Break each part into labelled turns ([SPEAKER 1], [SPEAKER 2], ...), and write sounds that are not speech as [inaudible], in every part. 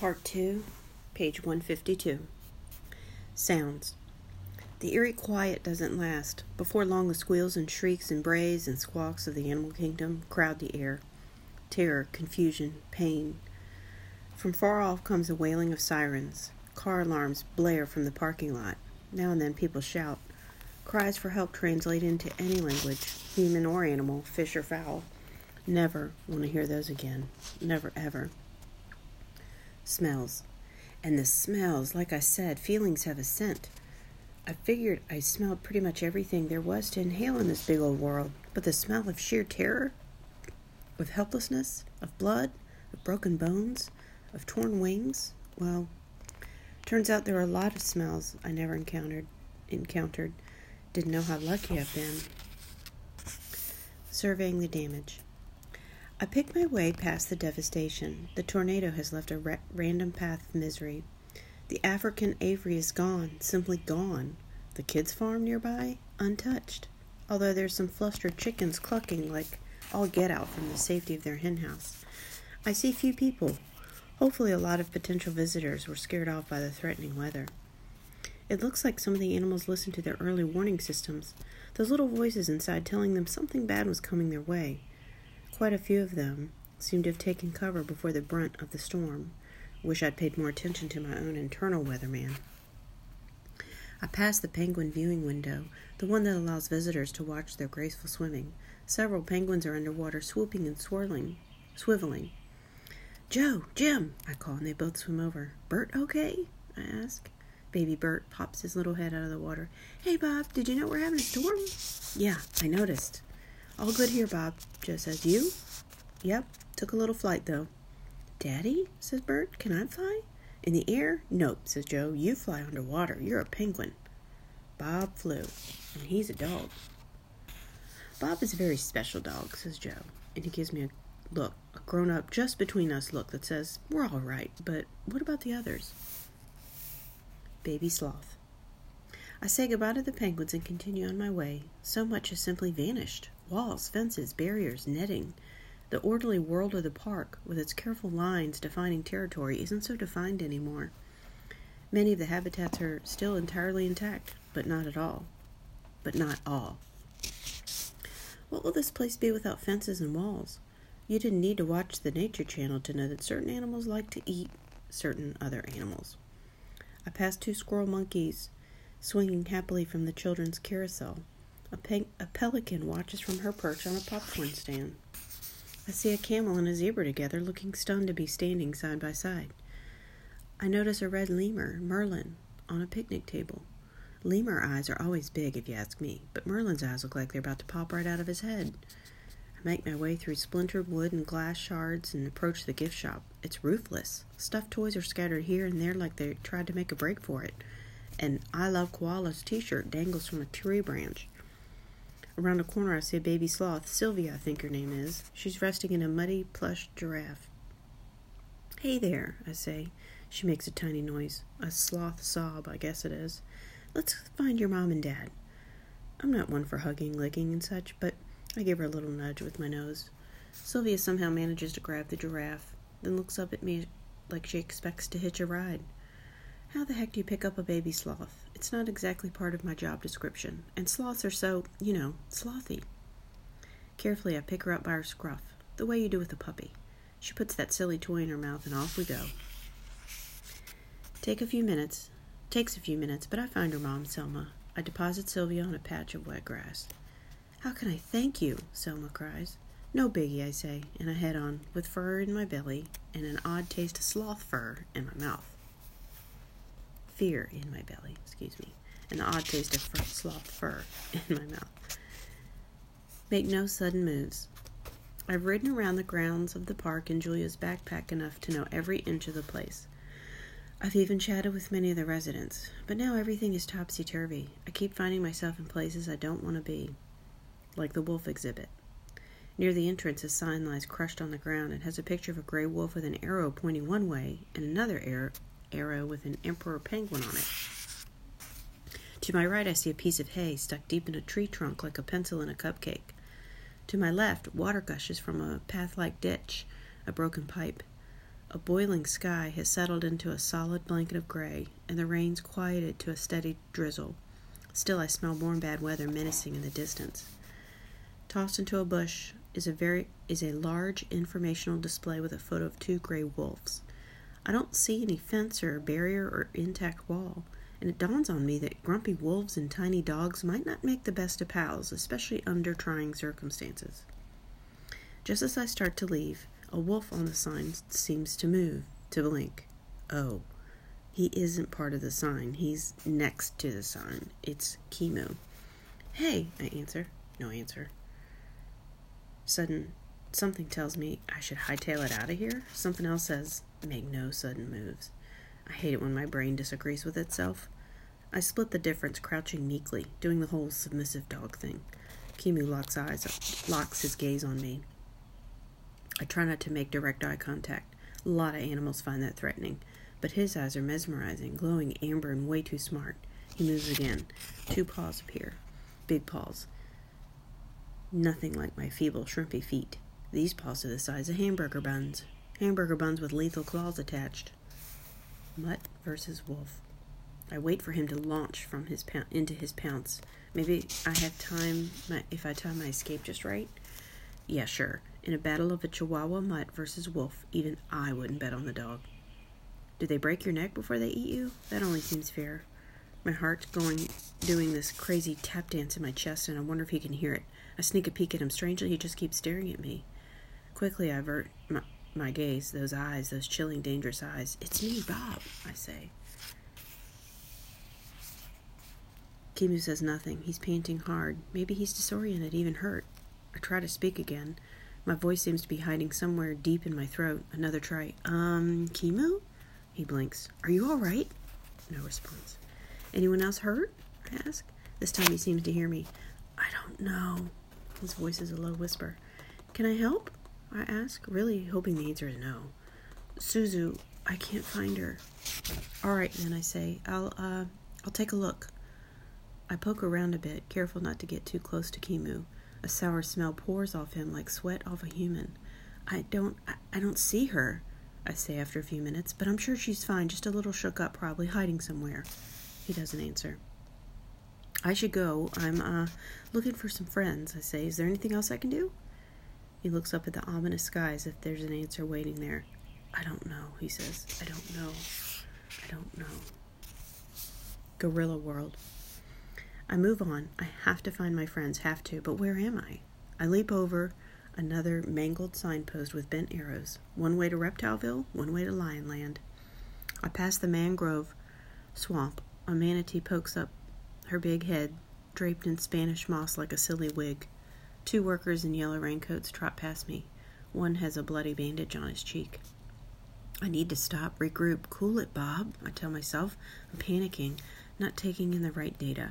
[SPEAKER 1] Part 2, page 152. Sounds. The eerie quiet doesn't last. Before long, the squeals and shrieks and brays and squawks of the animal kingdom crowd the air. Terror, confusion, pain. From far off comes the wailing of sirens. Car alarms blare from the parking lot. Now and then, people shout. Cries for help translate into any language, human or animal, fish or fowl. Never want to hear those again. Never, ever smells. And the smells, like I said, feelings have a scent. I figured I smelled pretty much everything there was to inhale in this big old world, but the smell of sheer terror, of helplessness, of blood, of broken bones, of torn wings, well, turns out there are a lot of smells I never encountered encountered. Didn't know how lucky I've been. Surveying the damage. I pick my way past the devastation. The tornado has left a ra- random path of misery. The African aviary is gone, simply gone. The kids' farm nearby, untouched, although there's some flustered chickens clucking like all get out from the safety of their henhouse. I see few people. Hopefully, a lot of potential visitors were scared off by the threatening weather. It looks like some of the animals listened to their early warning systems, those little voices inside telling them something bad was coming their way. Quite a few of them seemed to have taken cover before the brunt of the storm. Wish I'd paid more attention to my own internal weatherman. I passed the penguin viewing window, the one that allows visitors to watch their graceful swimming. Several penguins are underwater, swooping and swirling, swiveling. Joe, Jim, I call, and they both swim over. Bert, okay? I ask. Baby Bert pops his little head out of the water. Hey, Bob, did you know we're having a storm? Yeah, I noticed. All good here, Bob, Joe says. You? Yep. Took a little flight, though. Daddy? says Bert. Can I fly? In the air? Nope, says Joe. You fly underwater. You're a penguin. Bob flew, and he's a dog. Bob is a very special dog, says Joe, and he gives me a look, a grown up, just between us look that says, We're all right, but what about the others? Baby Sloth. I say goodbye to the penguins and continue on my way. So much has simply vanished walls, fences, barriers, netting. The orderly world of the park, with its careful lines defining territory, isn't so defined anymore. Many of the habitats are still entirely intact, but not at all. But not all. What will this place be without fences and walls? You didn't need to watch the Nature Channel to know that certain animals like to eat certain other animals. I passed two squirrel monkeys swinging happily from the children's carousel. A, pe- a pelican watches from her perch on a popcorn stand. I see a camel and a zebra together, looking stunned to be standing side by side. I notice a red lemur, Merlin, on a picnic table. Lemur eyes are always big, if you ask me, but Merlin's eyes look like they're about to pop right out of his head. I make my way through splintered wood and glass shards and approach the gift shop. It's roofless. Stuffed toys are scattered here and there like they tried to make a break for it. An I Love Koalas t shirt dangles from a tree branch. Around a corner, I see a baby sloth, Sylvia, I think her name is. She's resting in a muddy plush giraffe. Hey there, I say. She makes a tiny noise. A sloth sob, I guess it is. Let's find your mom and dad. I'm not one for hugging, licking, and such, but I give her a little nudge with my nose. Sylvia somehow manages to grab the giraffe, then looks up at me like she expects to hitch a ride. How the heck do you pick up a baby sloth? It's not exactly part of my job description, and sloths are so, you know, slothy. Carefully, I pick her up by her scruff, the way you do with a puppy. She puts that silly toy in her mouth, and off we go. Take a few minutes. Takes a few minutes, but I find her mom, Selma. I deposit Sylvia on a patch of wet grass. How can I thank you? Selma cries. No biggie, I say, and I head on, with fur in my belly and an odd taste of sloth fur in my mouth fear in my belly, excuse me, an odd taste of fur, sloth fur [laughs] in my mouth. Make no sudden moves. I've ridden around the grounds of the park in Julia's backpack enough to know every inch of the place. I've even chatted with many of the residents, but now everything is topsy turvy. I keep finding myself in places I don't want to be, like the wolf exhibit. Near the entrance, a sign lies crushed on the ground and has a picture of a gray wolf with an arrow pointing one way and another arrow arrow with an emperor penguin on it. To my right, I see a piece of hay stuck deep in a tree trunk like a pencil in a cupcake. To my left, water gushes from a path like ditch, a broken pipe. A boiling sky has settled into a solid blanket of gray, and the rain's quieted to a steady drizzle. Still, I smell warm bad weather menacing in the distance. Tossed into a bush is a very is a large informational display with a photo of two gray wolves. I don't see any fence or barrier or intact wall, and it dawns on me that grumpy wolves and tiny dogs might not make the best of pals, especially under trying circumstances. Just as I start to leave, a wolf on the sign seems to move, to blink. Oh, he isn't part of the sign. He's next to the sign. It's Kimu. Hey, I answer. No answer. Sudden, something tells me I should hightail it out of here. Something else says, make no sudden moves. I hate it when my brain disagrees with itself. I split the difference, crouching meekly, doing the whole submissive dog thing. Kimu locks eyes, locks his gaze on me. I try not to make direct eye contact. A lot of animals find that threatening, but his eyes are mesmerizing, glowing amber and way too smart. He moves again. Two paws appear. Big paws. Nothing like my feeble, shrimpy feet. These paws are the size of hamburger buns. Hamburger buns with lethal claws attached. Mutt versus wolf. I wait for him to launch from his poun- into his pounce. Maybe I have time my, if I time my escape just right. Yeah, sure. In a battle of a Chihuahua mutt versus wolf, even I wouldn't bet on the dog. Do they break your neck before they eat you? That only seems fair. My heart's going, doing this crazy tap dance in my chest, and I wonder if he can hear it. I sneak a peek at him. Strangely, he just keeps staring at me. Quickly, I avert my, my gaze, those eyes, those chilling, dangerous eyes. It's me, Bob, I say. Kimu says nothing. He's panting hard. Maybe he's disoriented, even hurt. I try to speak again. My voice seems to be hiding somewhere deep in my throat. Another try. Um, Kimu? He blinks. Are you all right? No response. Anyone else hurt? I ask. This time he seems to hear me. I don't know. His voice is a low whisper. Can I help? I ask, really hoping the answer is no. Suzu, I can't find her. All right, then I say, I'll uh, I'll take a look. I poke around a bit, careful not to get too close to Kimu. A sour smell pours off him like sweat off a human. I don't I, I don't see her. I say after a few minutes, but I'm sure she's fine, just a little shook up, probably hiding somewhere. He doesn't answer. I should go. I'm uh, looking for some friends, I say. Is there anything else I can do? He looks up at the ominous sky as if there's an answer waiting there. I don't know, he says. I don't know. I don't know. Gorilla World. I move on. I have to find my friends, have to, but where am I? I leap over Another mangled signpost with bent arrows. One way to Reptileville, one way to Lionland. I pass the mangrove swamp. A manatee pokes up her big head, draped in Spanish moss like a silly wig. Two workers in yellow raincoats trot past me. One has a bloody bandage on his cheek. I need to stop, regroup, cool it, Bob, I tell myself. I'm panicking, not taking in the right data.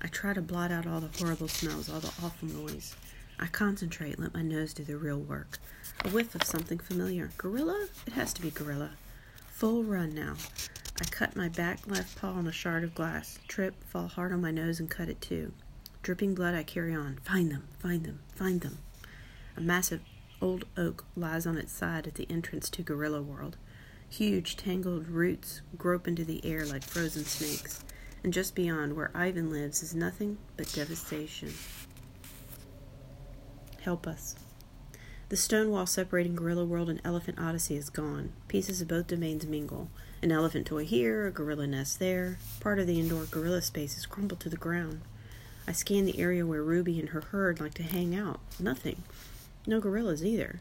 [SPEAKER 1] I try to blot out all the horrible smells, all the awful noise. I concentrate, let my nose do the real work. A whiff of something familiar. Gorilla? It has to be gorilla. Full run now. I cut my back left paw on a shard of glass, trip, fall hard on my nose, and cut it too. Dripping blood, I carry on. Find them, find them, find them. A massive old oak lies on its side at the entrance to Gorilla World. Huge, tangled roots grope into the air like frozen snakes, and just beyond, where Ivan lives, is nothing but devastation. Help us. The stone wall separating Gorilla World and Elephant Odyssey is gone. Pieces of both domains mingle. An elephant toy here, a gorilla nest there. Part of the indoor gorilla space is crumbled to the ground. I scan the area where Ruby and her herd like to hang out. Nothing. No gorillas either.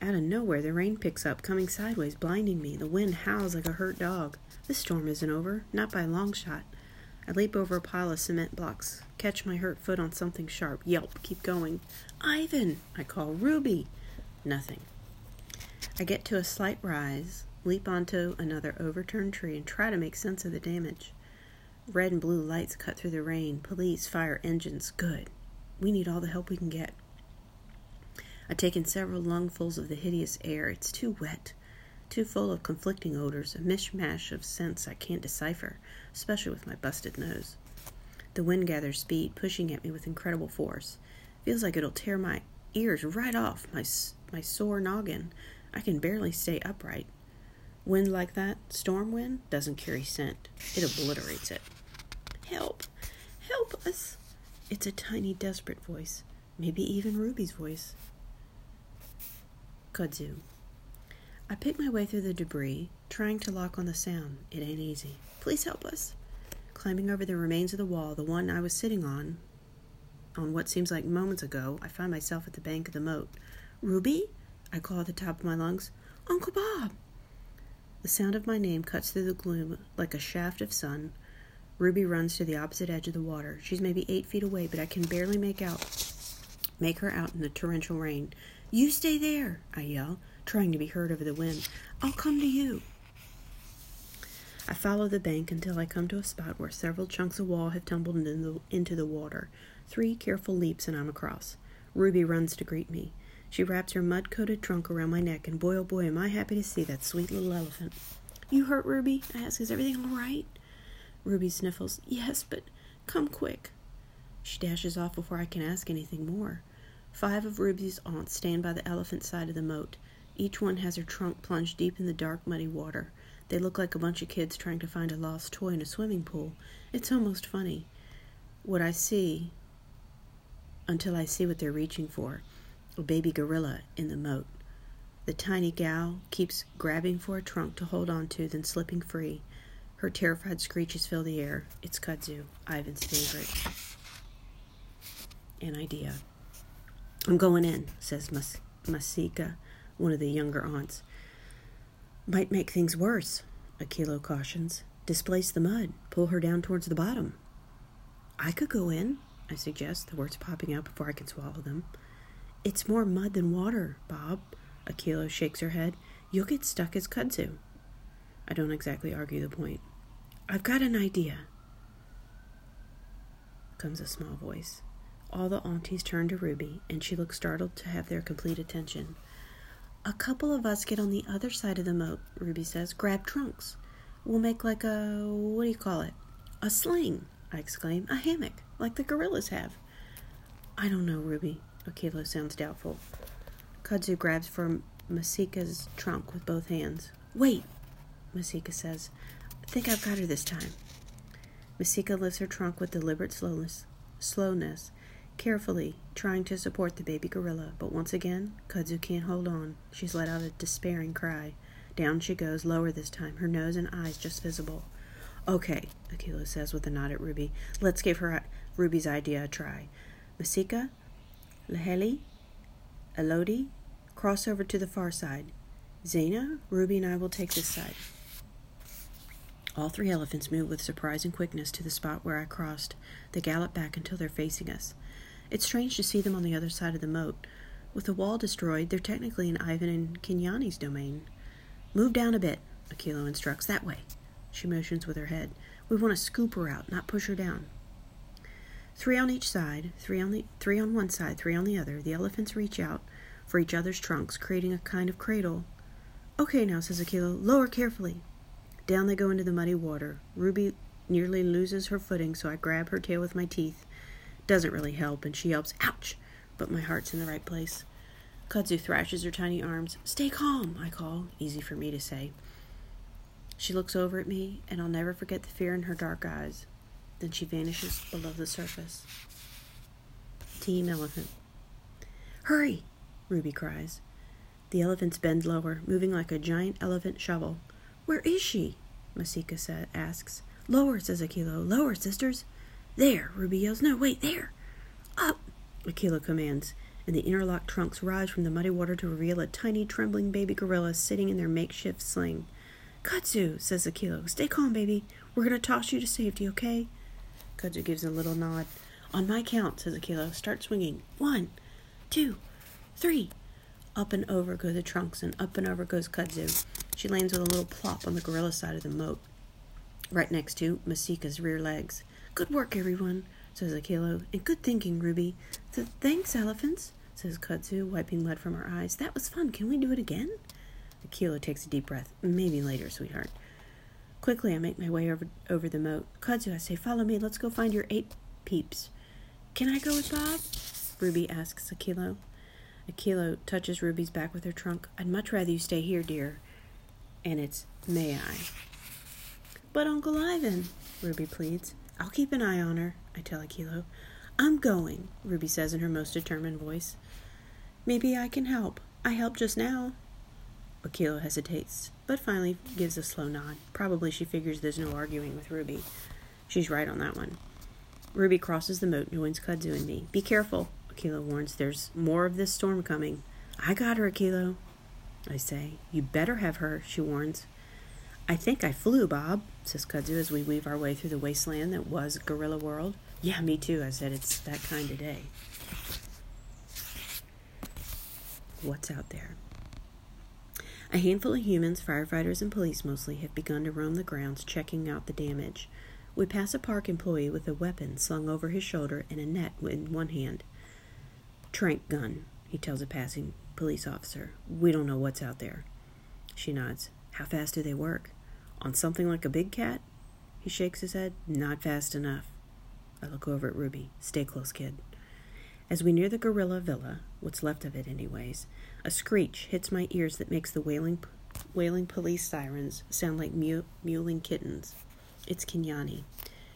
[SPEAKER 1] Out of nowhere, the rain picks up, coming sideways, blinding me. The wind howls like a hurt dog. This storm isn't over, not by a long shot. I leap over a pile of cement blocks, catch my hurt foot on something sharp, yelp, keep going. Ivan! I call. Ruby! Nothing. I get to a slight rise, leap onto another overturned tree, and try to make sense of the damage. Red and blue lights cut through the rain. Police, fire, engines. Good. We need all the help we can get. I take in several lungfuls of the hideous air. It's too wet too full of conflicting odors, a mishmash of scents I can't decipher, especially with my busted nose. The wind gathers speed, pushing at me with incredible force. Feels like it'll tear my ears right off, my, my sore noggin. I can barely stay upright. Wind like that, storm wind, doesn't carry scent. It obliterates it. Help! Help us! It's a tiny, desperate voice. Maybe even Ruby's voice. Kudzu. I pick my way through the debris, trying to lock on the sound. It ain't easy. Please help us. Climbing over the remains of the wall, the one I was sitting on, on what seems like moments ago, I find myself at the bank of the moat. Ruby? I call at the top of my lungs. Uncle Bob! The sound of my name cuts through the gloom like a shaft of sun. Ruby runs to the opposite edge of the water. She's maybe eight feet away, but I can barely make out make her out in the torrential rain. You stay there, I yell, trying to be heard over the wind. I'll come to you. I follow the bank until I come to a spot where several chunks of wall have tumbled into the, into the water. Three careful leaps and I'm across. Ruby runs to greet me. She wraps her mud coated trunk around my neck, and boy, oh boy, am I happy to see that sweet little elephant. You hurt, Ruby? I ask. Is everything all right? Ruby sniffles. Yes, but come quick. She dashes off before I can ask anything more. Five of Ruby's aunts stand by the elephant side of the moat. Each one has her trunk plunged deep in the dark, muddy water. They look like a bunch of kids trying to find a lost toy in a swimming pool. It's almost funny. What I see until I see what they're reaching for a baby gorilla in the moat. The tiny gal keeps grabbing for a trunk to hold on to, then slipping free. Her terrified screeches fill the air. It's Kudzu, Ivan's favorite. An idea. I'm going in, says Mas- Masika, one of the younger aunts. Might make things worse, Akilo cautions. Displace the mud, pull her down towards the bottom. I could go in, I suggest, the words popping out before I can swallow them. It's more mud than water, Bob. Akilo shakes her head. You'll get stuck as kudzu. I don't exactly argue the point. I've got an idea, comes a small voice. All the aunties turn to Ruby, and she looks startled to have their complete attention. A couple of us get on the other side of the moat, Ruby says. Grab trunks. We'll make like a. what do you call it? A sling, I exclaim. A hammock, like the gorillas have. I don't know, Ruby. Akilo sounds doubtful. Kudzu grabs for Masika's trunk with both hands. Wait, Masika says. I think I've got her this time. Masika lifts her trunk with deliberate slowness, slowness, carefully trying to support the baby gorilla, but once again, Kudzu can't hold on. She's let out a despairing cry. Down she goes, lower this time, her nose and eyes just visible. Okay, Akilo says with a nod at Ruby. Let's give her Ruby's idea a try. Masika, Laheli, Elodie, cross over to the far side. Zena, Ruby, and I will take this side. All three elephants move with surprising quickness to the spot where I crossed. They gallop back until they're facing us. It's strange to see them on the other side of the moat. With the wall destroyed, they're technically in Ivan and Kenyani's domain. Move down a bit, Akilo instructs. That way. She motions with her head. We want to scoop her out, not push her down. Three on each side, three on the three on one side, three on the other. The elephants reach out for each other's trunks, creating a kind of cradle. Okay, now, says Akilo, lower carefully. Down they go into the muddy water. Ruby nearly loses her footing, so I grab her tail with my teeth. Doesn't really help, and she yelps, Ouch! But my heart's in the right place. Kudzu thrashes her tiny arms. Stay calm, I call, easy for me to say. She looks over at me, and I'll never forget the fear in her dark eyes. Then she vanishes below the surface. Team Elephant. Hurry! Ruby cries. The elephants bend lower, moving like a giant elephant shovel. Where is she? Masika asks. Lower, says Akilo. Lower, sisters. There, Ruby yells. No, wait, there. Up, Akilo commands, and the interlocked trunks rise from the muddy water to reveal a tiny, trembling baby gorilla sitting in their makeshift sling. Kudzu, says Akilo. Stay calm, baby. We're going to toss you to safety, okay? Kudzu gives a little nod. On my count, says Akilo, start swinging. One, two, three. Up and over go the trunks, and up and over goes Kudzu. She lands with a little plop on the gorilla side of the moat, right next to Masika's rear legs. Good work, everyone, says Akilo, and good thinking, Ruby. Th- thanks, elephants, says Kudzu, wiping mud from her eyes. That was fun. Can we do it again? Akilo takes a deep breath. Maybe later, sweetheart. Quickly, I make my way over, over the moat. Kudzu, I say, follow me. Let's go find your ape peeps. Can I go with Bob? Ruby asks Akilo. Akilo touches Ruby's back with her trunk. I'd much rather you stay here, dear. And it's may I. But Uncle Ivan, Ruby pleads. I'll keep an eye on her, I tell Akilo. I'm going, Ruby says in her most determined voice. Maybe I can help. I helped just now. Akilo hesitates, but finally gives a slow nod. Probably she figures there's no arguing with Ruby. She's right on that one. Ruby crosses the moat and joins Kudzu and me. Be careful, Akilo warns. There's more of this storm coming. I got her, Akilo. I say. You better have her, she warns. I think I flew, Bob, says Kudzu as we weave our way through the wasteland that was Gorilla World. Yeah, me too, I said. It's that kind of day. What's out there? A handful of humans, firefighters, and police mostly, have begun to roam the grounds checking out the damage. We pass a park employee with a weapon slung over his shoulder and a net in one hand. Trank gun, he tells a passing police officer. We don't know what's out there. She nods. How fast do they work? On something like a big cat? He shakes his head. Not fast enough. I look over at Ruby. Stay close, kid. As we near the gorilla villa, what's left of it, anyways, a screech hits my ears that makes the wailing, wailing police sirens sound like mew, mewling kittens. It's Kenyani.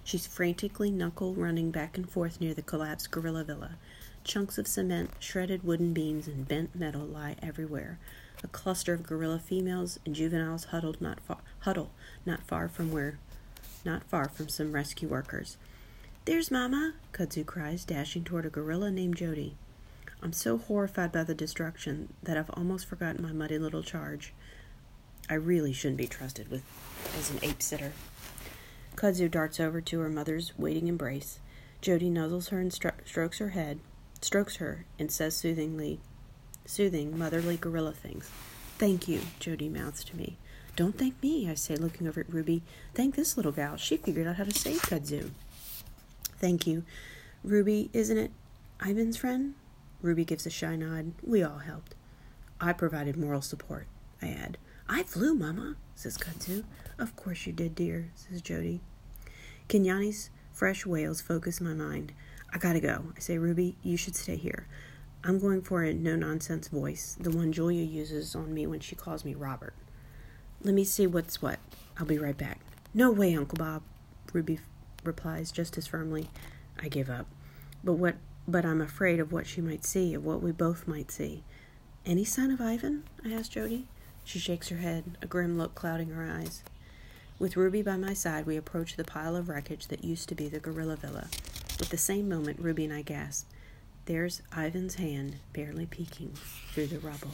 [SPEAKER 1] She's frantically knuckle running back and forth near the collapsed gorilla villa. Chunks of cement, shredded wooden beams, and bent metal lie everywhere. A cluster of gorilla females and juveniles huddled not huddle not far from where, not far from some rescue workers. There's Mama, Kudzu cries, dashing toward a gorilla named Jody. I'm so horrified by the destruction that I've almost forgotten my muddy little charge. I really shouldn't be trusted with as an ape sitter. Kudzu darts over to her mother's waiting embrace. Jody nuzzles her and stro- strokes her head, strokes her, and says soothingly, soothing, motherly gorilla things. Thank you, Jody mouths to me. Don't thank me, I say, looking over at Ruby. Thank this little gal. She figured out how to save Kudzu. Thank you. Ruby, isn't it Ivan's friend? Ruby gives a shy nod. We all helped. I provided moral support, I add. I flew, Mama, says Kudzu. Of course you did, dear, says Jody. Kenyani's fresh wails focus my mind. I gotta go. I say, Ruby, you should stay here. I'm going for a no nonsense voice, the one Julia uses on me when she calls me Robert. Let me see what's what. I'll be right back. No way, Uncle Bob, Ruby replies just as firmly. I give up. But what but I'm afraid of what she might see, of what we both might see. Any sign of Ivan? I ask Jody. She shakes her head, a grim look clouding her eyes. With Ruby by my side, we approach the pile of wreckage that used to be the gorilla villa. At the same moment, Ruby and I gasp. There's Ivan's hand barely peeking through the rubble.